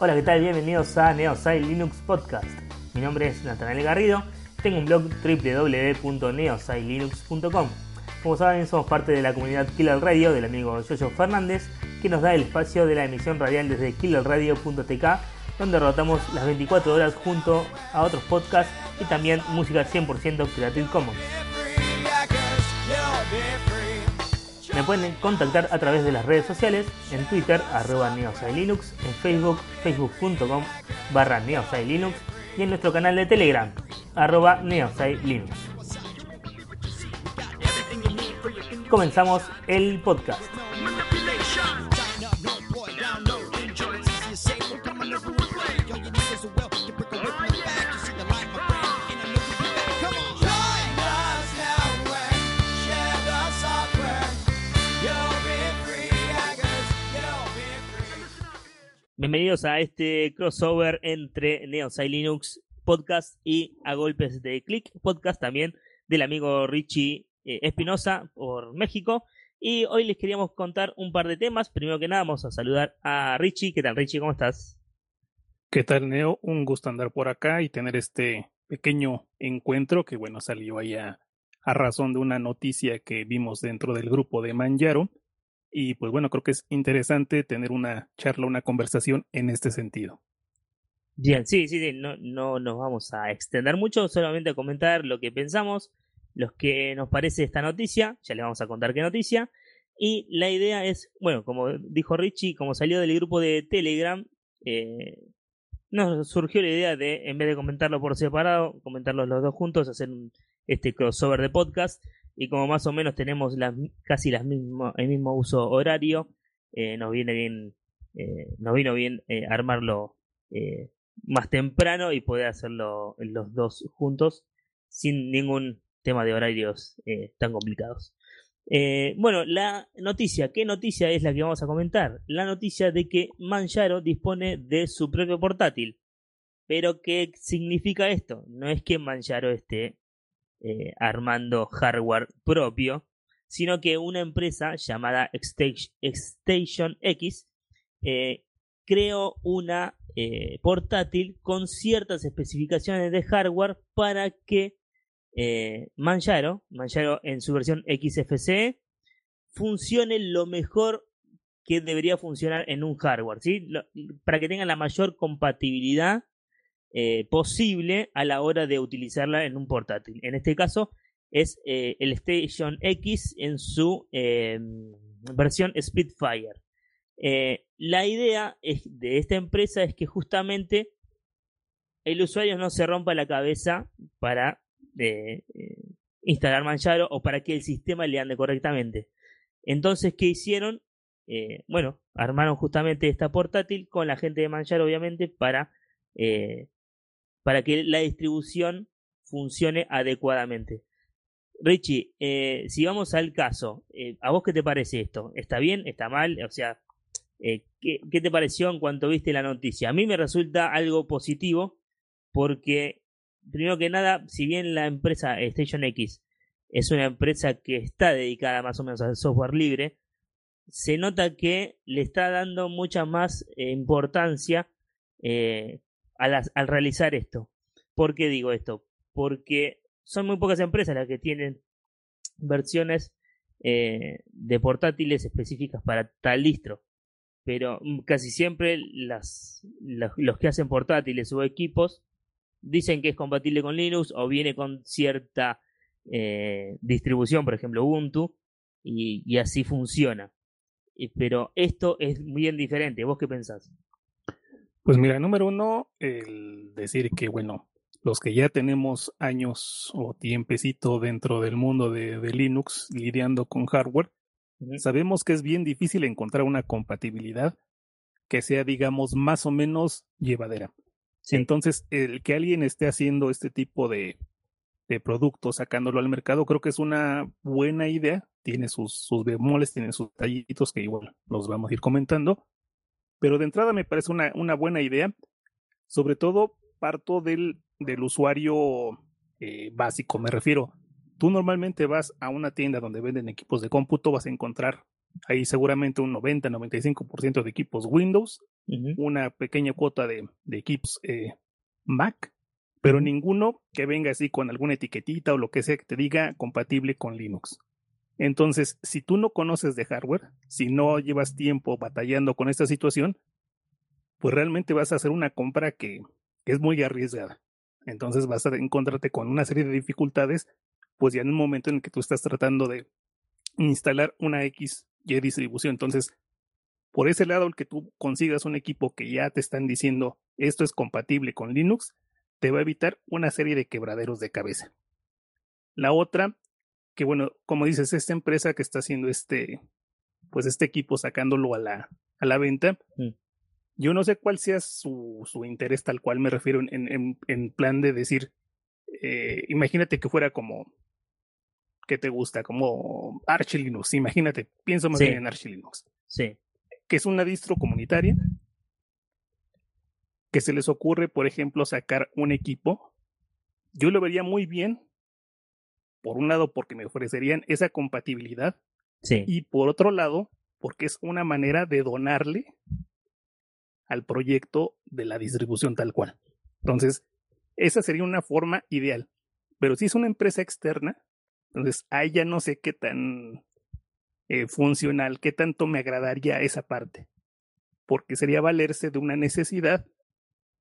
Hola, ¿qué tal? Bienvenidos a Neosai Linux Podcast. Mi nombre es Natanael Garrido. Tengo un blog www.neosailinux.com. Como saben, somos parte de la comunidad Killer Radio del amigo Yoyo Fernández, que nos da el espacio de la emisión radial desde killerradio.tk, donde rotamos las 24 horas junto a otros podcasts y también música 100% Creative Commons. Me pueden contactar a través de las redes sociales, en Twitter, arroba neosailinux, en Facebook, facebook.com barra neosailinux y en nuestro canal de Telegram, arroba neosailinux. Comenzamos el podcast. Bienvenidos a este crossover entre Neosai Linux Podcast y A Golpes de Click Podcast también del amigo Richie eh, Espinosa por México. Y hoy les queríamos contar un par de temas. Primero que nada, vamos a saludar a Richie. ¿Qué tal, Richie? ¿Cómo estás? ¿Qué tal, Neo? Un gusto andar por acá y tener este pequeño encuentro que, bueno, salió ahí a, a razón de una noticia que vimos dentro del grupo de Manjaro y pues bueno, creo que es interesante tener una charla, una conversación en este sentido. Bien, sí, sí, sí, no, no nos vamos a extender mucho, solamente a comentar lo que pensamos, lo que nos parece esta noticia, ya les vamos a contar qué noticia, y la idea es, bueno, como dijo Richie, como salió del grupo de Telegram, eh, nos surgió la idea de, en vez de comentarlo por separado, comentarlos los dos juntos, hacer este crossover de podcast y como más o menos tenemos casi las mismo, el mismo uso horario, eh, nos viene bien, eh, nos vino bien eh, armarlo más temprano y poder hacerlo los dos juntos sin ningún tema de horarios tan complicados. bueno, la noticia, ¿qué noticia es la que vamos a comentar? La noticia de que Manjaro dispone de su propio portátil. Pero, ¿qué significa esto? No es que Manjaro esté eh, armando hardware propio, sino que una empresa llamada Station X eh, creó una eh, portátil con ciertas especificaciones de hardware para que Manjaro, Manjaro en su versión XFCE, funcione lo mejor que debería funcionar en un hardware, ¿sí? para que tenga la mayor compatibilidad eh, posible a la hora de utilizarla en un portátil. En este caso es eh, el Station X en su em, versión Spitfire. Eh, la idea de esta empresa es que justamente el usuario no se rompa la cabeza para instalar Manjaro o para que el sistema le ande correctamente. Entonces, ¿qué hicieron? bueno, armaron justamente esta portátil con la gente de Manjaro, obviamente, para para que la distribución funcione adecuadamente. Richie, eh, si vamos al caso, eh, ¿a vos qué te parece esto? ¿Está bien? ¿Está mal? O sea, eh, ¿qué, ¿qué, te pareció en cuanto viste la noticia? A mí me resulta algo positivo porque, primero que nada, si bien la empresa Station X es una empresa que está dedicada más o menos al software libre, se nota que le está dando mucha más importancia al, realizar esto. ¿Por qué digo esto? Porque son muy pocas empresas las que tienen versiones eh, de portátiles específicas para tal distro. Pero casi siempre las, los que hacen portátiles o equipos dicen que es compatible con Linux o viene con cierta eh, distribución, por ejemplo Ubuntu, y, y así funciona. Pero esto es bien diferente. ¿Vos qué pensás? Pues mira, número uno, el decir que, bueno, los que ya tenemos años o tiempecito dentro del mundo de, Linux lidiando con hardware, sabemos que es bien difícil encontrar una compatibilidad que sea, digamos, más o menos llevadera. Entonces, el que alguien esté haciendo este tipo de, de producto, sacándolo al mercado, creo que es una buena idea. Tiene sus, sus bemoles, tiene sus tallitos que igual los vamos a ir comentando. Pero de entrada me parece una, una buena idea. Sobre todo parto del, del usuario eh, básico, me refiero. Tú normalmente vas a una tienda donde venden equipos de cómputo, vas a encontrar ahí seguramente un 90-95% de equipos Windows una pequeña cuota de, de equipos eh, Mac, pero ninguno que venga así con alguna etiquetita o lo que sea que te diga compatible con Linux. Entonces, si tú no conoces de hardware, si no llevas tiempo batallando con esta situación, pues realmente vas a hacer una compra que es muy arriesgada. Entonces vas a encontrarte con una serie de dificultades, pues ya en un momento en el que tú estás tratando de instalar una X y distribución. Entonces, por ese lado, el que tú consigas un equipo que ya te están diciendo esto es compatible con Linux, te va a evitar una serie de quebraderos de cabeza. La otra, que bueno, como dices, esta empresa que está haciendo este, pues este equipo sacándolo a la, a la venta, mm. yo no sé cuál sea su, su interés tal cual me refiero en, en, en plan de decir, eh, imagínate que fuera como, ¿qué te gusta? Como Arch Linux, imagínate, pienso más bien en Arch Linux. Sí. Que es una distro comunitaria que se les ocurre, por ejemplo, sacar un equipo, yo lo vería muy bien, por un lado, porque me ofrecerían esa compatibilidad, sí. y por otro lado, porque es una manera de donarle al proyecto de la distribución tal cual. Entonces, esa sería una forma ideal. Pero si es una empresa externa, entonces ahí ya no sé qué tan eh, funcional, qué tanto me agradaría esa parte. Porque sería valerse de una necesidad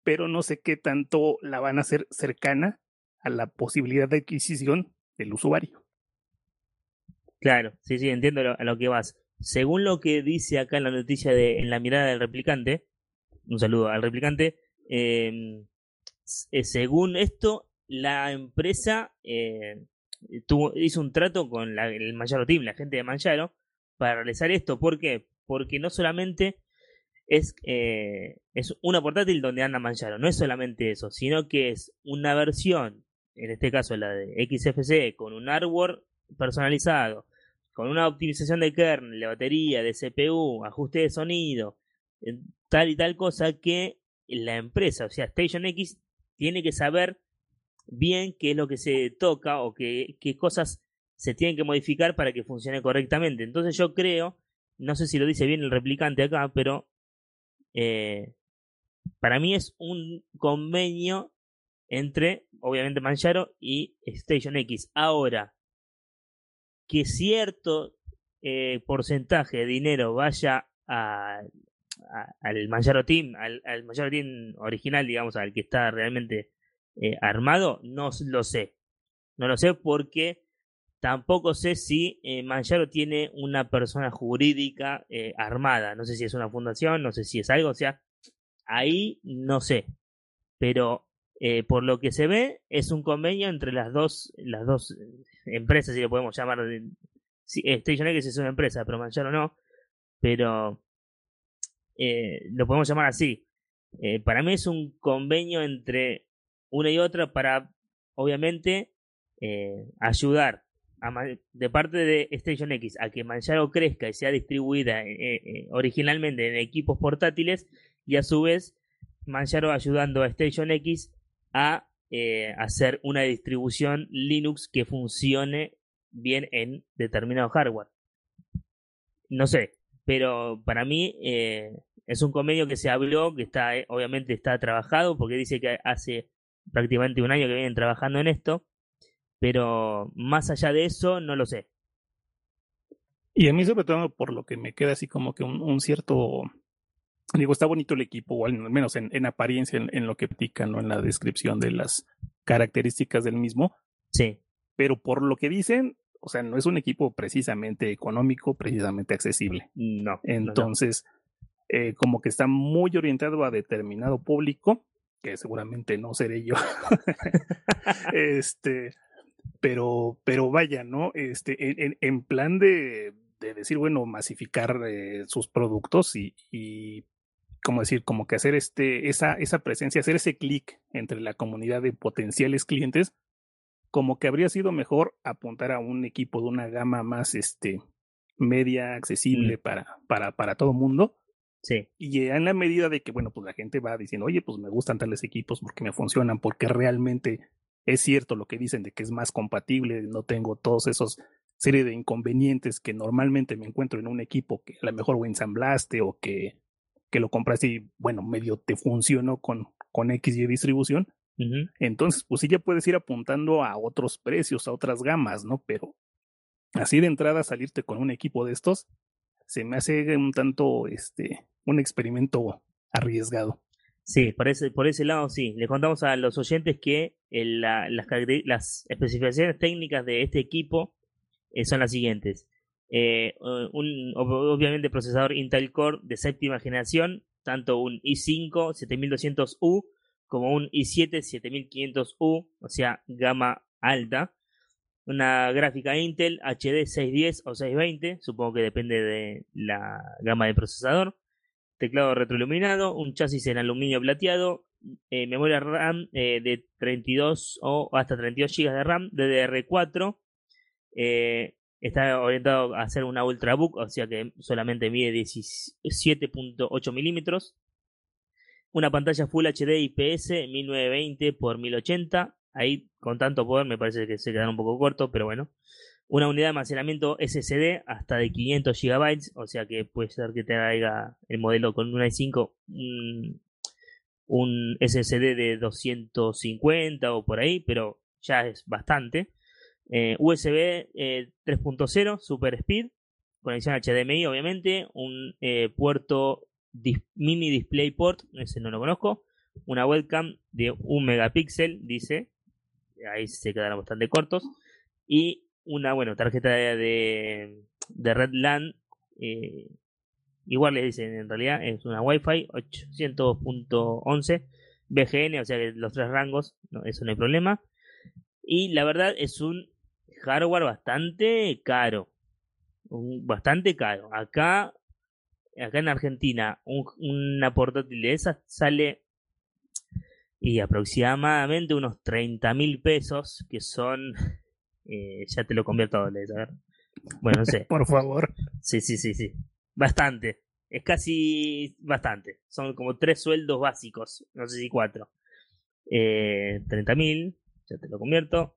pero no sé qué tanto la van a hacer cercana a la posibilidad de adquisición del usuario. Claro, sí, sí, entiendo a lo que vas. Según lo que dice acá en la noticia de En la mirada del replicante, un saludo al replicante, em, eh, según esto, la empresa eh, tuvo, hizo un trato con el Manjaro Team, la gente de Manjaro, para realizar esto. ¿Por qué? Porque no solamente es, eh, es una portátil donde anda Manjaro. No es solamente eso, sino que es una versión, en este caso la de XFC, con un hardware personalizado, con una optimización de kernel, de batería, de CPU, ajuste de sonido, eh, tal y tal cosa que la empresa, o sea, Station X, tiene que saber bien qué es lo que se toca o qué, qué cosas se tienen que modificar para que funcione correctamente. Entonces yo creo, no sé si lo dice bien el replicante acá, pero eh, para mí es un convenio entre, obviamente, Manjaro y Station X. Ahora, que cierto eh, porcentaje de dinero vaya al Manjaro Team, al, al Team original, digamos, al que está realmente eh, armado, no lo sé. No lo sé porque Tampoco sé si eh, Manjaro tiene una persona jurídica eh, armada. No sé si es una fundación, no sé si es algo. O sea, ahí no sé. Pero eh, por lo que se ve, es un convenio entre las dos, las dos empresas, si lo podemos llamar. Sí, Station X es una empresa, pero Manjaro no. Pero lo podemos llamar así. para mí es un convenio entre una y otra para, obviamente, ayudar de parte de Station X a que Manjaro crezca y sea distribuida eh, eh, originalmente en equipos portátiles y a su vez Manjaro ayudando a Station X a eh, hacer una distribución Linux que funcione bien en determinado hardware. No sé, pero para mí es un convenio que se habló, que está obviamente está trabajado porque dice que hace prácticamente un año que vienen trabajando en esto pero más allá de eso, no lo sé. Y a mí, sobre todo, por lo que me queda así como que un, cierto. Digo, está bonito el equipo, o al menos en, apariencia, en, lo que pican, ¿no? En la descripción de las características del mismo. Sí. Pero por lo que dicen, o sea, no es un equipo precisamente económico, precisamente accesible. No. Entonces, Eh, como que está muy orientado a determinado público, que seguramente no seré yo. este, pero, pero vaya, ¿no? Este, en, en plan de, de, decir, bueno, masificar eh, sus productos y, y, como decir, como que hacer este, esa, esa presencia, hacer ese clic entre la comunidad de potenciales clientes, como que habría sido mejor apuntar a un equipo de una gama más, este, media, accesible mm. para, para, para todo mundo. Sí. Y en la medida de que, bueno, pues la gente va diciendo, oye, pues me gustan tales equipos porque me funcionan, porque realmente es cierto lo que dicen de que es más compatible, no tengo todos esos serie de inconvenientes que normalmente me encuentro en un equipo que a lo mejor o ensamblaste o que que lo compras y, bueno, medio te funcionó con, con XY distribución. Entonces, pues sí ya puedes ir apuntando a otros precios, a otras gamas, ¿no? Pero así de entrada salirte con un equipo de estos, se me hace un tanto, este, un experimento arriesgado. Sí, por ese, por ese lado sí. Les contamos a los oyentes que las, las, especificaciones técnicas de este equipo eh, son las siguientes. Eh, un, obviamente procesador Intel Core de séptima generación, tanto un i5 7200U como un i7 7500U, o sea, gama alta. Una gráfica Intel HD 610 o 620, supongo que depende de la gama de procesador. Teclado retroiluminado, un chasis en aluminio plateado, eh, memoria RAM eh, de 32 o hasta 32 GB de RAM, DDR4. Eh, está orientado a hacer una Ultrabook, o sea que solamente mide 17.8 milímetros. Una pantalla Full HD IPS 1920 x 1080. Ahí con tanto poder me parece que se quedan un poco corto, pero bueno. Una unidad de almacenamiento SSD hasta de 500 GB, o sea que puede ser que te traiga el modelo con una i5 un, un SSD de 250 o por ahí, pero ya es bastante. USB 3.0 Super Speed, conexión HDMI obviamente, un eh, puerto mini DisplayPort, ese no lo conozco, una webcam de 1 megapíxel, dice, ahí se quedaron bastante cortos, y una, bueno, tarjeta de, de Red LAN, eh, igual le dicen en realidad, es una Wi-Fi 800.11 BGN, o sea que los tres rangos, eso no hay problema. Y la verdad es un hardware bastante caro. Bastante caro. Acá, acá en Argentina, una portátil de esas sale y aproximadamente unos 30 mil pesos, que son, eh, ya te lo convierto a dólares, a ver. Bueno, no sé. Por favor. Sí, sí, sí, sí. Bastante. Es casi bastante. Son como tres sueldos básicos, no sé si cuatro. Eh, 30 mil, ya te lo convierto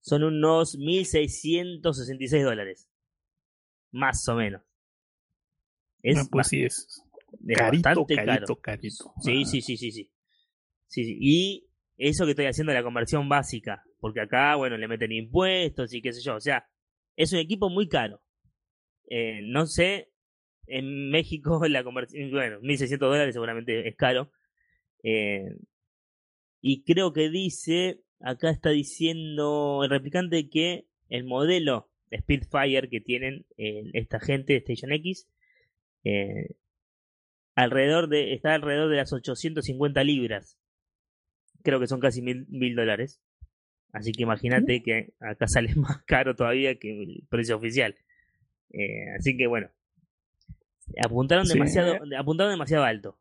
son unos 1.666 dólares. Más o menos. Es no, pues sí, es carito, bastante carito, carito. Sí, sí, sí, sí, sí, sí. Y eso que estoy haciendo la conversión básica. Porque acá, bueno, le meten impuestos y qué sé yo. O sea, es un equipo muy caro. Eh, no sé, en México la conversión, bueno, 1.600 dólares seguramente es caro. Eh, y creo que dice acá está diciendo el replicante que el modelo Speedfire que tienen eh, esta gente de Station X eh, alrededor de está alrededor de las 850 libras. Creo que son casi mil, mil dólares. Así que imagínate que acá sale más caro todavía que el precio oficial. Eh, así que bueno apuntaron demasiado apuntaron demasiado alto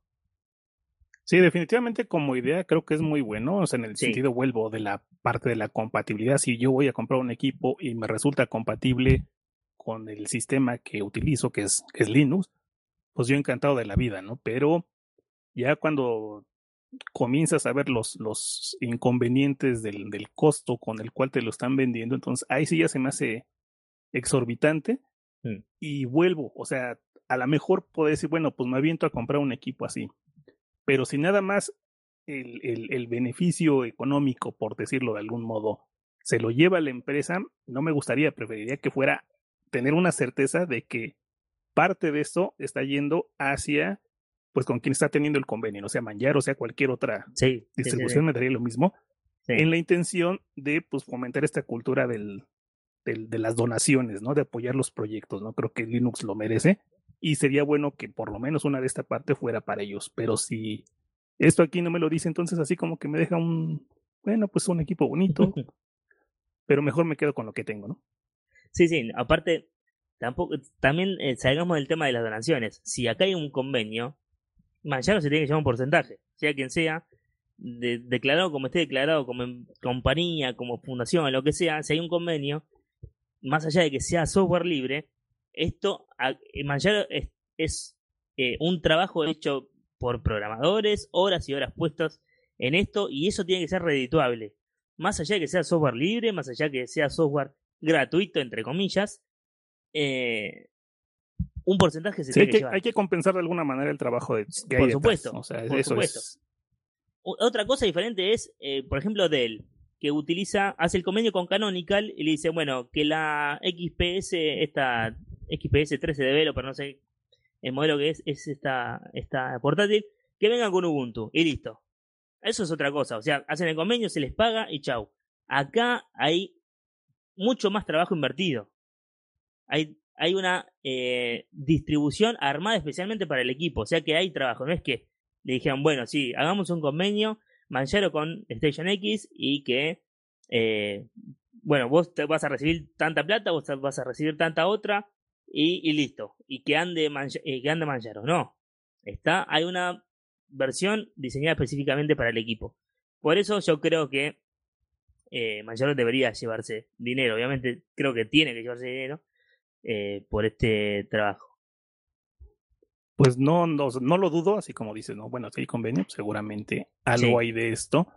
Sí, definitivamente como idea creo que es muy bueno, o sea, en el sentido vuelvo de la parte de la compatibilidad, si yo voy a comprar un equipo y me resulta compatible con el sistema que utilizo, que es, es Linux, pues yo encantado de la vida, ¿no? Pero ya cuando comienzas a ver los, los inconvenientes del, del costo con el cual te lo están vendiendo, entonces ahí sí ya se me hace exorbitante mm. y vuelvo, o sea, a lo mejor puedo decir, bueno, pues me aviento a comprar un equipo así pero si nada más el, el, el, beneficio económico, por decirlo de algún modo, se lo lleva la empresa, no me gustaría, preferiría que fuera tener una certeza de que parte de esto está yendo hacia, pues con quien está teniendo el convenio, o sea Manjar, o sea cualquier otra distribución, me daría lo mismo, en la intención de pues fomentar esta cultura del, del, de las donaciones, ¿no? De apoyar los proyectos, ¿no? Creo que Linux lo merece y sería bueno que por lo menos una de esta parte fuera para ellos. Pero si esto aquí no me lo dice, entonces así como que me deja un, bueno, pues un equipo bonito, pero mejor me quedo con lo que tengo, ¿no? Sí, sí, aparte, tampoco, también eh, salgamos del tema de las donaciones. Si acá hay un convenio, mañana se tiene que llevar un porcentaje, sea quien sea, declarado como esté declarado como compañía, como fundación, lo que sea, si hay un convenio, más allá de que sea software libre, esto, eh, Manjaro es, es eh, un trabajo hecho por programadores, horas y horas puestas en esto, y eso tiene que ser redituable. Más allá de que sea software libre, más allá de que sea software gratuito, entre comillas, eh, un porcentaje se sí, tiene hay que, llevar. hay que compensar de alguna manera el trabajo de que Por supuesto, O sea, por eso supuesto. es. Otra cosa diferente es, eh, por ejemplo, Dell, que utiliza, hace el convenio con Canonical y le dice, bueno, que la XPS, esta XPS 13 Developer, no sé el modelo que es, es esta, esta portátil, que venga con Ubuntu y listo. Eso es otra cosa, o sea, hacen el convenio, se les paga y chau. Acá hay mucho más trabajo invertido. Hay, hay una eh, distribución armada especialmente para el equipo, o sea que hay trabajo, no es que le dijeron, bueno, sí, hagamos un convenio, Manjaro con Station X y que, eh, bueno, vos te vas a recibir tanta plata, vos vas a recibir tanta otra y, y listo. Y que ande, eh, que ande Manjaro. No, está, hay una versión diseñada específicamente para el equipo. Por eso yo creo que eh, Manjaro debería llevarse dinero. Obviamente creo que tiene que llevarse dinero eh, por este trabajo. Pues no, no, no lo dudo, así como dices, ¿no? Bueno, si hay convenio, pues seguramente algo Sí. hay de esto,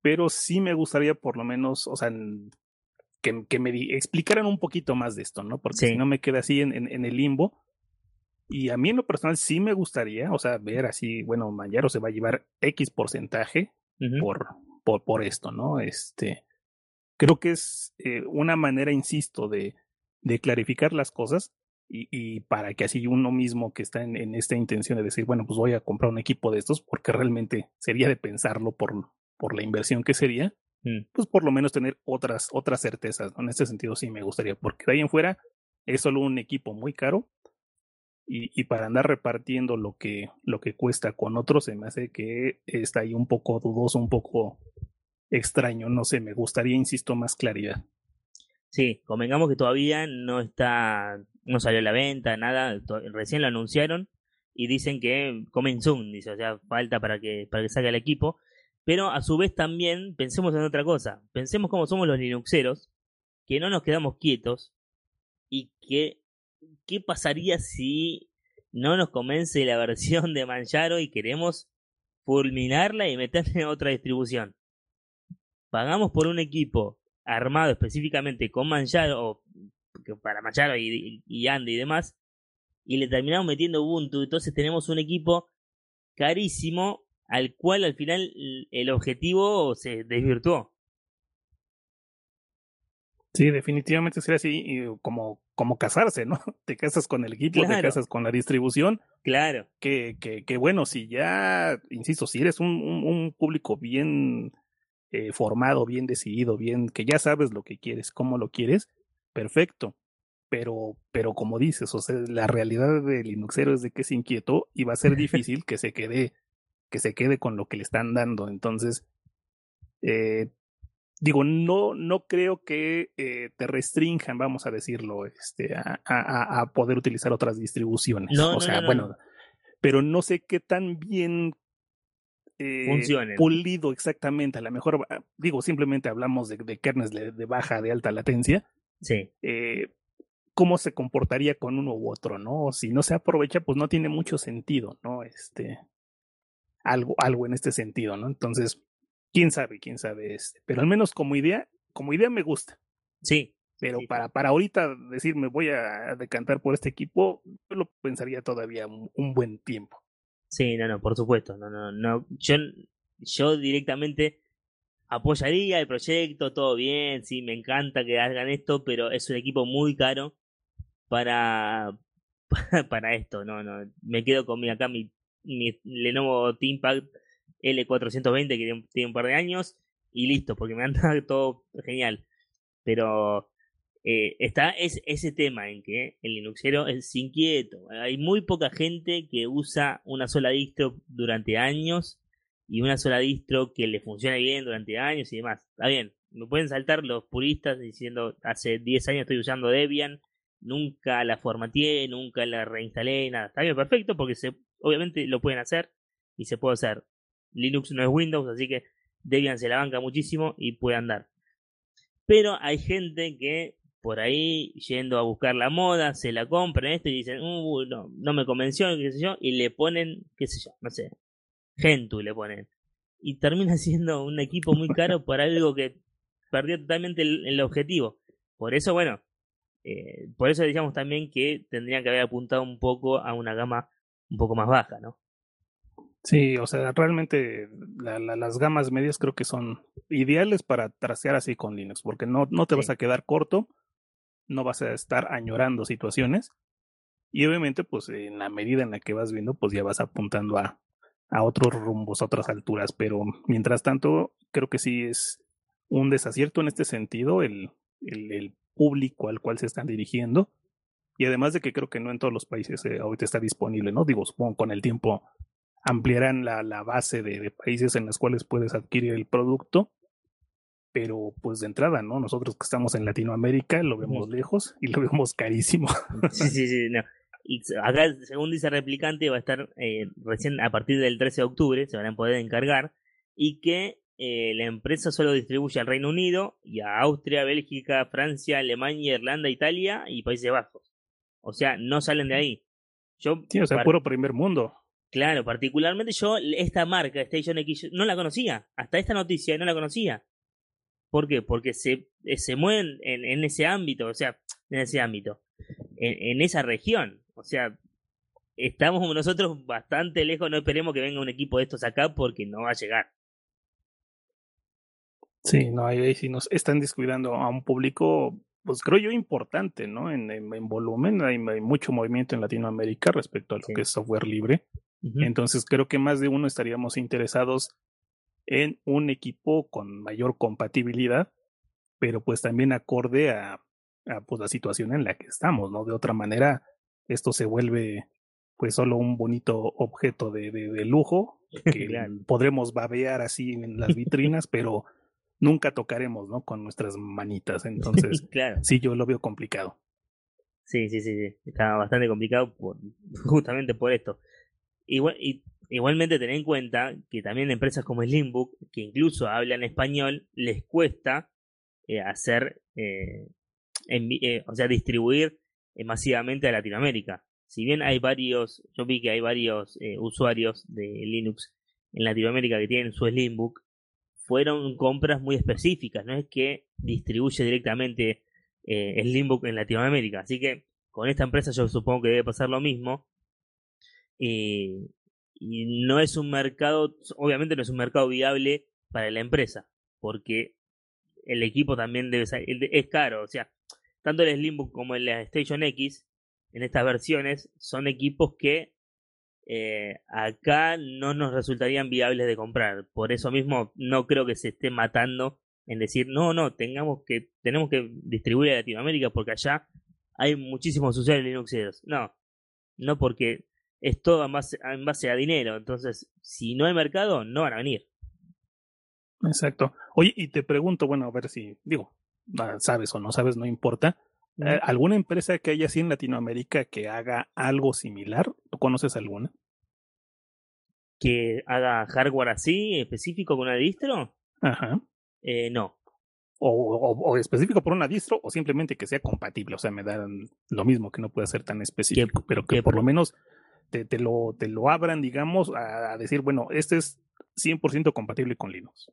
pero sí me gustaría por lo menos, o sea, que, que me explicaran un poquito más de esto, ¿no? Porque Sí. si no me queda así en, en, en el limbo. Y a mí en lo personal sí me gustaría, o sea, ver así, bueno, Mayaro se va a llevar X porcentaje por, por, por esto, ¿no? Este, creo que es eh, una manera, insisto, de, de clarificar las cosas y, y para que así uno mismo que está en, en esta intención de decir, bueno, pues voy a comprar un equipo de estos, porque realmente sería de pensarlo por, por la inversión que sería. Pues por lo menos tener otras, otras certezas, ¿no? En este sentido sí me gustaría, porque de ahí en fuera es solo un equipo muy caro. Y, y para andar repartiendo lo que, lo que cuesta con otros, se me hace que está ahí un poco dudoso, un poco extraño. No sé, me gustaría, insisto, más claridad. Sí, convengamos que todavía no está, no salió a la venta, nada, recién lo anunciaron y dicen que comen soon, dice, o sea, falta para que, para que salga el equipo. Pero a su vez también pensemos en otra cosa, pensemos cómo somos los Linuxeros, que no nos quedamos quietos y que, ¿qué pasaría si no nos convence la versión de Manjaro y queremos fulminarla y meterle otra distribución? Pagamos por un equipo armado específicamente con Manjaro o para Manjaro y Andy y demás y le terminamos metiendo Ubuntu entonces tenemos un equipo carísimo al cual al final el objetivo se desvirtuó Sí, definitivamente sería así y como, como casarse, ¿no? Te casas con el equipo, te casas con la distribución, claro que, que, que bueno, si ya, insisto, si eres un, un, un público bien eh, formado, bien decidido, bien, que ya sabes lo que quieres, cómo lo quieres, perfecto. Pero, pero como dices, o sea, la realidad del Linuxero es de que es inquieto y va a ser difícil que se quede, que se quede con lo que le están dando. Entonces, eh, digo, no, no creo que eh, te restrinjan, vamos a decirlo, este, a, a, a poder utilizar otras distribuciones. No, o no, sea, no, no, bueno, no. pero no sé qué tan bien eh, pulido exactamente. A lo mejor, ah, digo, simplemente hablamos de, de kernels de, de baja, de alta latencia. sí Eh, ¿Cómo se comportaría con uno u otro, no? Si no se aprovecha, pues no tiene mucho sentido, ¿no? Este, algo, algo en este sentido, ¿no? Entonces, quién sabe, quién sabe, este, pero al menos como idea, como idea me gusta. sí Pero sí. para, para ahorita decir me voy a decantar por este equipo, yo lo pensaría todavía un, un buen tiempo. Sí, no, no, por supuesto. No, no, no. Yo, yo directamente apoyaría el proyecto, todo bien, sí, me encanta que hagan esto, pero es un equipo muy caro para, para esto. No, no. Me quedo con mi, acá mi, mi Lenovo ThinkPad L420 que tiene, un par de años y listo, porque me anda todo genial. Pero eh, está es, ese tema en que el Linuxero es inquieto. Hay muy poca gente que usa una sola distro durante años y una sola distro que le funciona bien durante años y demás. Está bien, me pueden saltar los puristas diciendo hace 10 años estoy usando Debian, nunca la formateé, nunca la reinstalé, nada. Está bien, perfecto, porque se, obviamente lo pueden hacer y se puede hacer. Linux no es Windows, así que Debian se la banca muchísimo y puede andar. Pero hay gente que por ahí yendo a buscar la moda, se la compran esto y dicen, uh, no, no me convenció, qué sé yo, y le ponen, qué sé yo, no sé, Gentoo le ponen. Y termina siendo un equipo muy caro por algo que perdió totalmente el, el objetivo. Por eso, bueno, eh, por eso decíamos también que tendrían que haber apuntado un poco a una gama un poco más baja, ¿no? Sí, o sea, realmente las gamas medias creo que son ideales para trasear así con Linux, porque no, no te vas a quedar corto, no vas a estar añorando situaciones y obviamente pues en la medida en la que vas viendo pues ya vas apuntando a, a otros rumbos, a otras alturas, pero mientras tanto creo que sí es un desacierto en este sentido el, el, el público al cual se están dirigiendo y además de que creo que no en todos los países eh, ahorita está disponible, ¿no? Digo, supongo con el tiempo ampliarán la, la base de, de, países en los cuales puedes adquirir el producto, pero pues de entrada, ¿no? Nosotros que estamos en Latinoamérica lo vemos lejos y lo vemos carísimo. Sí, sí, sí, no. Y acá, según dice Replicante, va a estar eh, recién a partir del 13 de octubre, se van a poder encargar, y que eh, la empresa solo distribuye al Reino Unido y a Austria, Bélgica, Francia, Alemania, Irlanda, Italia y Países Bajos. O sea, no salen de ahí. Yo, sí, o sea, puro primer mundo. Claro, particularmente yo esta marca, Station X, no la conocía. Hasta esta noticia no la conocía. ¿Por qué? Porque se, eh, se mueven en, en ese ámbito, o sea, en ese ámbito, en, en, esa región. O sea, estamos nosotros bastante lejos, no esperemos que venga un equipo de estos acá porque no va a llegar. Sí, no, ahí sí nos están descuidando a un público pues creo yo importante, ¿no? En, en, volumen hay, hay, mucho movimiento en Latinoamérica respecto a lo Sí. que es software libre. Entonces creo que más de uno estaríamos interesados en un equipo con mayor compatibilidad, pero pues también acorde a, a, pues la situación en la que estamos, ¿no? De otra manera, esto se vuelve pues solo un bonito objeto de, de, de lujo que podremos babear así en las vitrinas, pero nunca tocaremos, ¿no? Con nuestras manitas. Entonces, claro. sí, yo lo veo complicado. Sí, sí, sí, sí. Está bastante complicado por, justamente por esto. Igual, y, igualmente tener en cuenta que también empresas como Slimbook, que incluso hablan español, les cuesta eh, hacer, eh, eh, o sea, distribuir masivamente a Latinoamérica. Si bien hay varios, yo vi que hay varios usuarios de Linux en Latinoamérica que tienen su Slimbook, fueron compras muy específicas, no es que distribuye directamente eh, Slimbook en Latinoamérica. Así que con esta empresa yo supongo que debe pasar lo mismo. Y, no es un mercado, obviamente no es un mercado viable para la empresa, porque el equipo también debe ser, es caro. O sea, tanto el Slimbook como el Station X, en estas versiones, son equipos que eh, acá no nos resultarían viables de comprar. Por eso mismo no creo que se esté matando en decir, no, no, tengamos que, tenemos que distribuir a Latinoamérica porque allá hay muchísimos usuarios Linuxeros. No, no porque es todo en base, en base a dinero. Entonces, si no hay mercado, no van a venir. Exacto. Oye, y te pregunto, bueno, a ver si, digo, ah, sabes o no sabes, no importa. Eh, ¿Alguna empresa que haya así en Latinoamérica que haga algo similar? ¿Tú conoces alguna? ¿Que haga hardware así, específico con una distro? Ajá. Eh, no. O, o, o, específico por una distro o simplemente que sea compatible. O sea, me dan lo mismo que no pueda ser tan específico, pero que, que por lo menos te, te, lo, te lo abran, digamos, a, a decir, bueno, este es 100% compatible con Linux.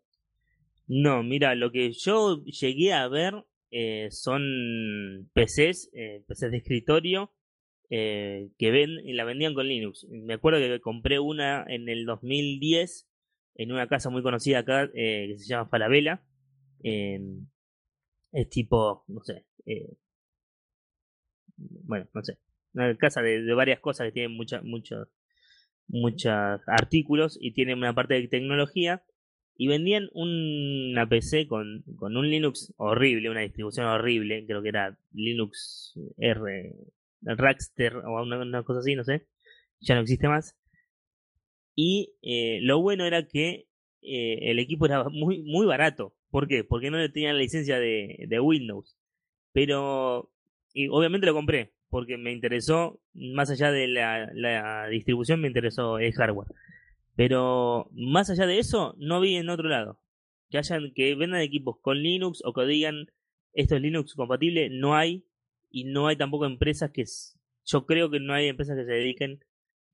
No, mira, lo que yo llegué a ver eh, son PCs, eh, PCs de escritorio eh, que ven la vendían con Linux. Me acuerdo que compré una en el 2010 en una casa muy conocida acá eh, que se llama Falabella. es tipo, no sé, eh, bueno, no sé, una casa de, varias cosas que tienen muchos muchos muchos artículos y tiene una parte de tecnología y vendían una PC con, con un Linux horrible, una distribución horrible, creo que era Linux R, Rackster o una, cosa así, no sé, ya no existe más. Y eh, lo bueno era que eh, el equipo era muy, muy barato. ¿Por qué? Porque no le tenían la licencia de, de Windows. Pero, y obviamente lo compré, porque me interesó, más allá de la, la distribución, me interesó el hardware. Pero más allá de eso, no vi en otro lado. Que hayan, que vendan equipos con Linux o que digan esto es Linux compatible, no hay. Y no hay tampoco empresas que yo creo que no hay empresas que se dediquen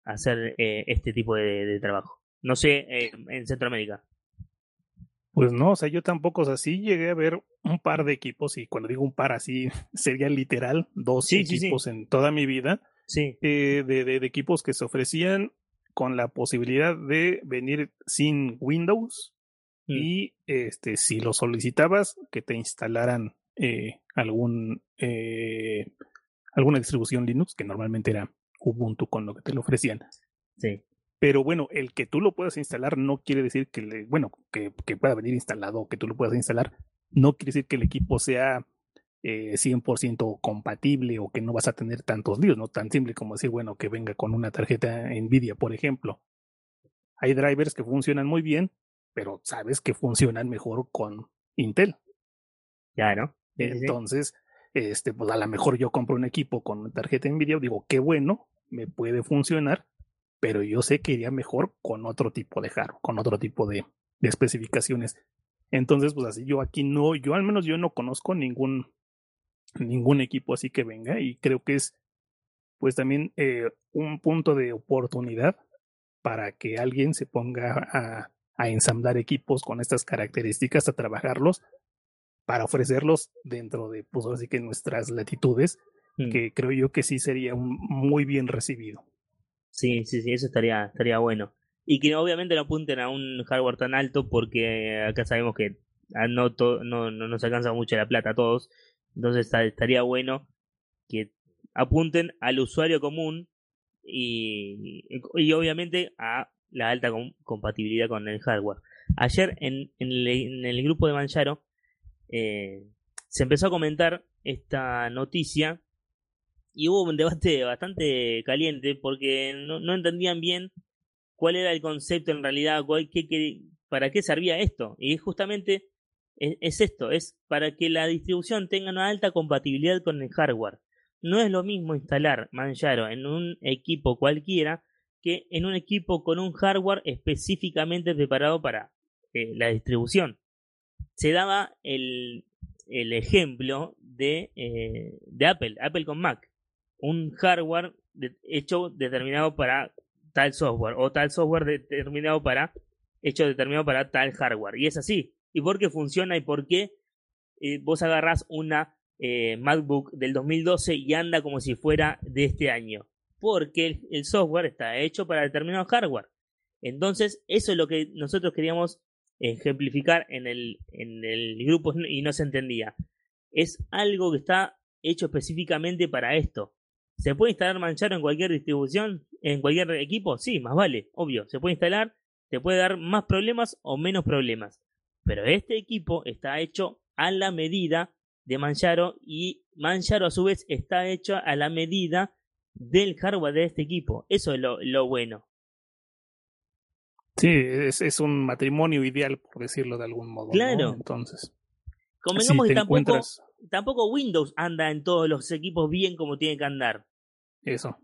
a hacer eh, este tipo de, de, trabajo. No sé, eh, en Centroamérica. Pues no, o sea, yo tampoco, o sea, sí llegué a ver un par de equipos, y cuando digo un par así, sería literal dos equipos en toda mi vida, sí. Eh, de, de, equipos que se ofrecían con la posibilidad de venir sin Windows mm. y este si lo solicitabas que te instalaran eh, algún eh, alguna distribución Linux que normalmente era Ubuntu con lo que te lo ofrecían. Sí. Pero bueno, el que tú lo puedas instalar no quiere decir que, le, bueno, que, que pueda venir instalado o que tú lo puedas instalar, no quiere decir que el equipo sea eh, 100% compatible o que no vas a tener tantos líos, no tan simple como decir, bueno, que venga con una tarjeta Nvidia, por ejemplo. Hay drivers que funcionan muy bien, pero sabes que funcionan mejor con Intel. Claro. Entonces, este, pues a lo mejor yo compro un equipo con tarjeta Nvidia, digo, qué bueno, me puede funcionar, pero yo sé que iría mejor con otro tipo de hardware, con otro tipo de, especificaciones. Entonces, pues así yo aquí no, yo al menos yo no conozco ningún, ningún equipo así que venga y creo que es pues también eh, un punto de oportunidad para que alguien se ponga a ensamblar equipos con estas características, a trabajarlos para ofrecerlos dentro de, pues así que nuestras latitudes, mm. que creo yo que sí sería muy bien recibido. Sí, sí, sí, eso estaría, estaría bueno. Y que obviamente no apunten a un hardware tan alto porque acá sabemos que ah, no, no, no nos alcanza mucho la plata a todos. Entonces estaría bueno que apunten al usuario común y, y obviamente a la alta compatibilidad con el hardware. Ayer en, en, el, grupo de Manjaro eh, se empezó a comentar esta noticia y hubo un debate bastante caliente porque no, entendían bien cuál era el concepto en realidad, qué, para qué servía esto. Y justamente es, esto, es para que la distribución tenga una alta compatibilidad con el hardware. No es lo mismo instalar Manjaro en un equipo cualquiera que en un equipo con un hardware específicamente preparado para eh, la distribución. Se daba el, el ejemplo de, eh, de Apple, Apple con Mac un hardware hecho determinado para tal software o tal software determinado para hecho determinado para tal hardware y es así. Y por qué funciona y por qué eh, vos agarrás una eh, MacBook del 2012 y anda como si fuera de este año porque el, software está hecho para determinado hardware. Entonces eso es lo que nosotros queríamos ejemplificar en el, en el grupo y no se entendía es algo que está hecho específicamente para esto ¿Se puede instalar Manjaro en cualquier distribución? ¿En cualquier equipo? Sí, más vale, obvio. Se puede instalar, te puede dar más problemas o menos problemas. Pero este equipo está hecho a la medida de Manjaro y Manjaro a su vez está hecho a la medida del hardware de este equipo. Eso es lo, lo bueno. Sí, es, es, un matrimonio ideal, por decirlo de algún modo. Claro. Entonces. Convengamos que tampoco, tampoco Windows anda en todos los equipos bien como tiene que andar. Eso.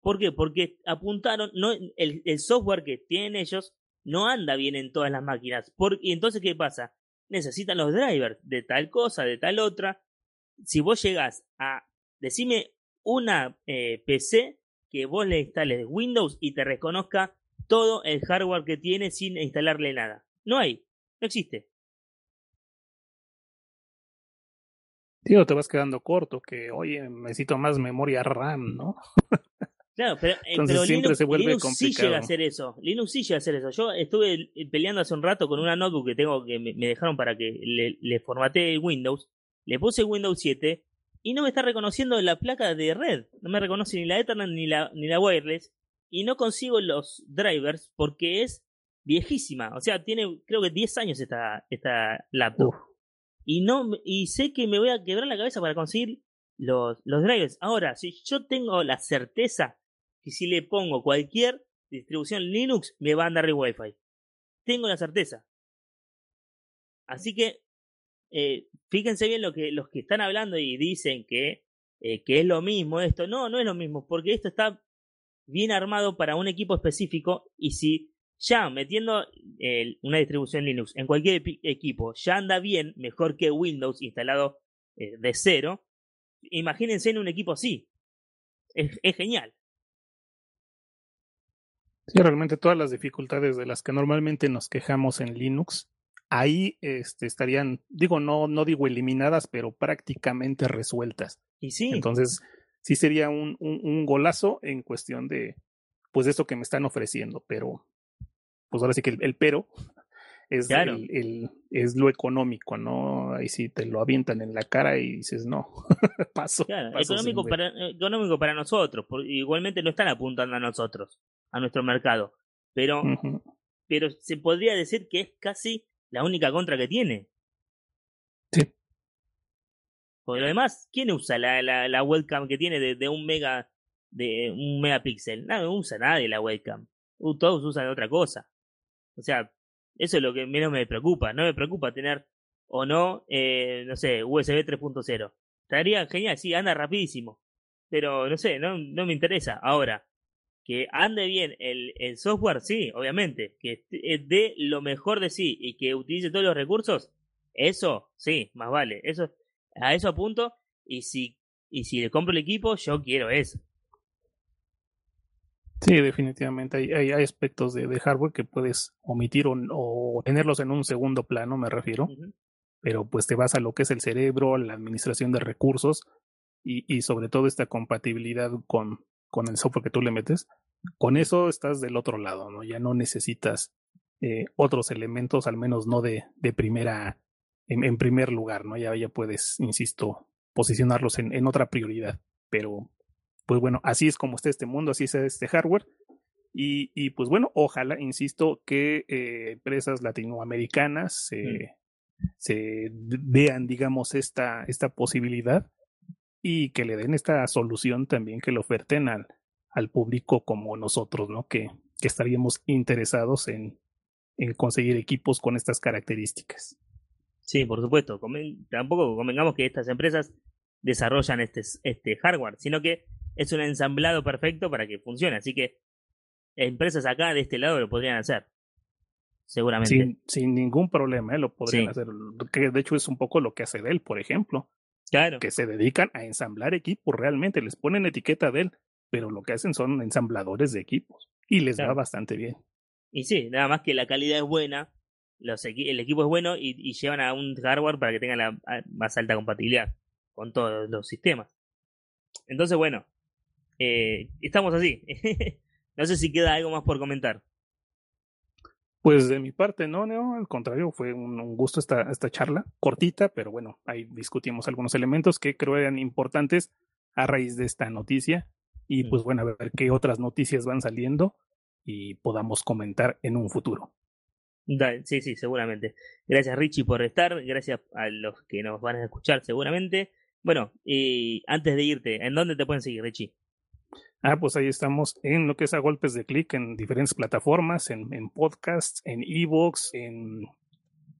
¿Por qué? Porque apuntaron, no, el, el software que tienen ellos no anda bien en todas las máquinas. y entonces, ¿qué pasa? Necesitan los drivers de tal cosa, de tal otra. Si vos llegás a decime una eh, PC que vos le instales Windows y te reconozca todo el hardware que tiene sin instalarle nada. No hay, no existe. Tío, te vas quedando corto, que oye, necesito más memoria RAM, ¿no? Claro, pero, eh, Entonces siempre se vuelve Linux sí llega a hacer eso. Linux sí llega a hacer eso. Yo estuve peleando hace un rato con una notebook que tengo que me, dejaron para que le, le Windows. Le puse Windows 7 y no me está reconociendo la placa de red. No me reconoce ni la Ethernet ni la, ni la wireless. Y no consigo los drivers porque es viejísima. O sea, tiene creo que 10 años esta, esta laptop y no y sé que me voy a quebrar la cabeza para conseguir los, los drivers. Ahora, si yo tengo la certeza que si le pongo cualquier distribución Linux, me va a andar el Wi-Fi. Tengo la certeza. Así que, eh, fíjense bien lo que, los que están hablando y dicen que, eh, que es lo mismo esto. No, no es lo mismo, porque esto está bien armado para un equipo específico y si ya metiendo una distribución Linux en cualquier equipo ya anda bien, mejor que Windows instalado eh, de cero, imagínense en un equipo así. Es, genial. Sí, realmente todas las dificultades de las que normalmente nos quejamos en Linux ahí este, estarían, digo, no, no digo eliminadas, pero prácticamente resueltas. Y sí. Entonces, sí sería un, un, un golazo en cuestión de, pues, de esto que me están ofreciendo, pero, pues ahora sí que el, el pero es, el, el, es lo económico, ¿no? Ahí sí te lo avientan en la cara y dices, no, paso. Claro, económico, para, económico para nosotros, porque igualmente no están apuntando a nosotros, a nuestro mercado, pero, uh -huh. pero se podría decir que es casi la única contra que tiene. Por lo demás, ¿quién usa la, la, la webcam que tiene de, de, un mega de un megapíxel? No, no usa nadie la webcam. Todos usan otra cosa. O sea, eso es lo que menos me preocupa. No me preocupa tener o no, eh, no sé, USB 3.0. Estaría genial, sí, anda rapidísimo. Pero no sé, no, no me interesa. Ahora, que ande bien el, el software, sí, obviamente. Que dé lo mejor de sí y que utilice todos los recursos, eso, sí, más vale. Eso, a eso apunto. Y si, y si le compro el equipo, yo quiero eso. Sí, definitivamente hay, hay, hay aspectos de, de, hardware que puedes omitir o, o, tenerlos en un segundo plano, me refiero. Uh -huh. Pero pues te vas a lo que es el cerebro, la administración de recursos y, y sobre todo esta compatibilidad con, con el software que tú le metes. Con eso estás del otro lado, ¿no? Ya no necesitas eh, otros elementos, al menos no de, de primera, en, en, primer lugar, ¿no? Ya, ya puedes, insisto, posicionarlos en, en otra prioridad. Pero pues bueno, así es como está este mundo, así es este hardware. Y, y pues bueno, ojalá, insisto, que eh, empresas latinoamericanas eh, mm. se vean, digamos, esta, esta posibilidad y que le den esta solución también, que le oferten al, al público como nosotros, ¿no? Que, que estaríamos interesados en, en conseguir equipos con estas características. Sí, por supuesto. Tampoco convengamos que estas empresas desarrollan este, este hardware, sino que es un ensamblado perfecto para que funcione. Así que empresas acá de este lado lo podrían hacer. Seguramente. Sin, sin ningún problema, ¿eh? lo podrían sí. hacer. Que de hecho es un poco lo que hace Dell, por ejemplo. Claro. Que se dedican a ensamblar equipos realmente. Les ponen etiqueta Dell, pero lo que hacen son ensambladores de equipos. Y les claro. va bastante bien. Y sí, nada más que la calidad es buena, los equi el equipo es bueno y, y, llevan a un hardware para que tenga la más alta compatibilidad con todos los sistemas. Entonces, bueno, eh, estamos así. no sé si queda algo más por comentar. Pues de mi parte, no, no, al contrario, fue un, un, gusto esta, esta charla, cortita, pero bueno, ahí discutimos algunos elementos que creo eran importantes a raíz de esta noticia. Y pues bueno, a ver qué otras noticias van saliendo y podamos comentar en un futuro. Sí, sí, seguramente. Gracias Richie por estar, gracias a los que nos van a escuchar seguramente. Bueno, y antes de irte, ¿en dónde te pueden seguir, Richie? Ah, pues ahí estamos en lo que es a golpes de clic en diferentes plataformas, en, en podcasts, en ebooks, en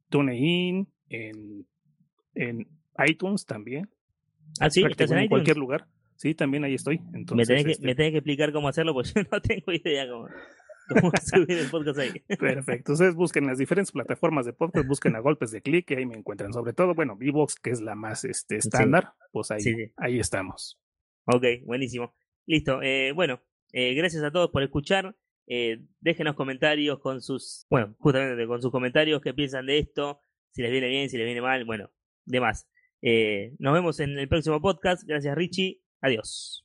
TuneIn, en, en iTunes también. Ah, sí, estás en, en cualquier lugar. Sí, también ahí estoy. Entonces, me, tenés que, este... me tenés que explicar cómo hacerlo, porque yo no tengo idea cómo, cómo subir el podcast ahí. Perfecto. Entonces busquen las diferentes plataformas de podcast, busquen a golpes de clic y ahí me encuentran. Sobre todo, bueno, Vivox, que es la más este, estándar, sí. pues ahí, sí, sí. ahí estamos. Ok, buenísimo. Listo. Eh, bueno, eh, gracias a todos por escuchar. Eh, déjenos comentarios con sus, bueno, justamente con sus comentarios, qué piensan de esto, si les viene bien, si les viene mal, bueno, demás. nos vemos en el próximo podcast. Gracias, Richie. Adiós.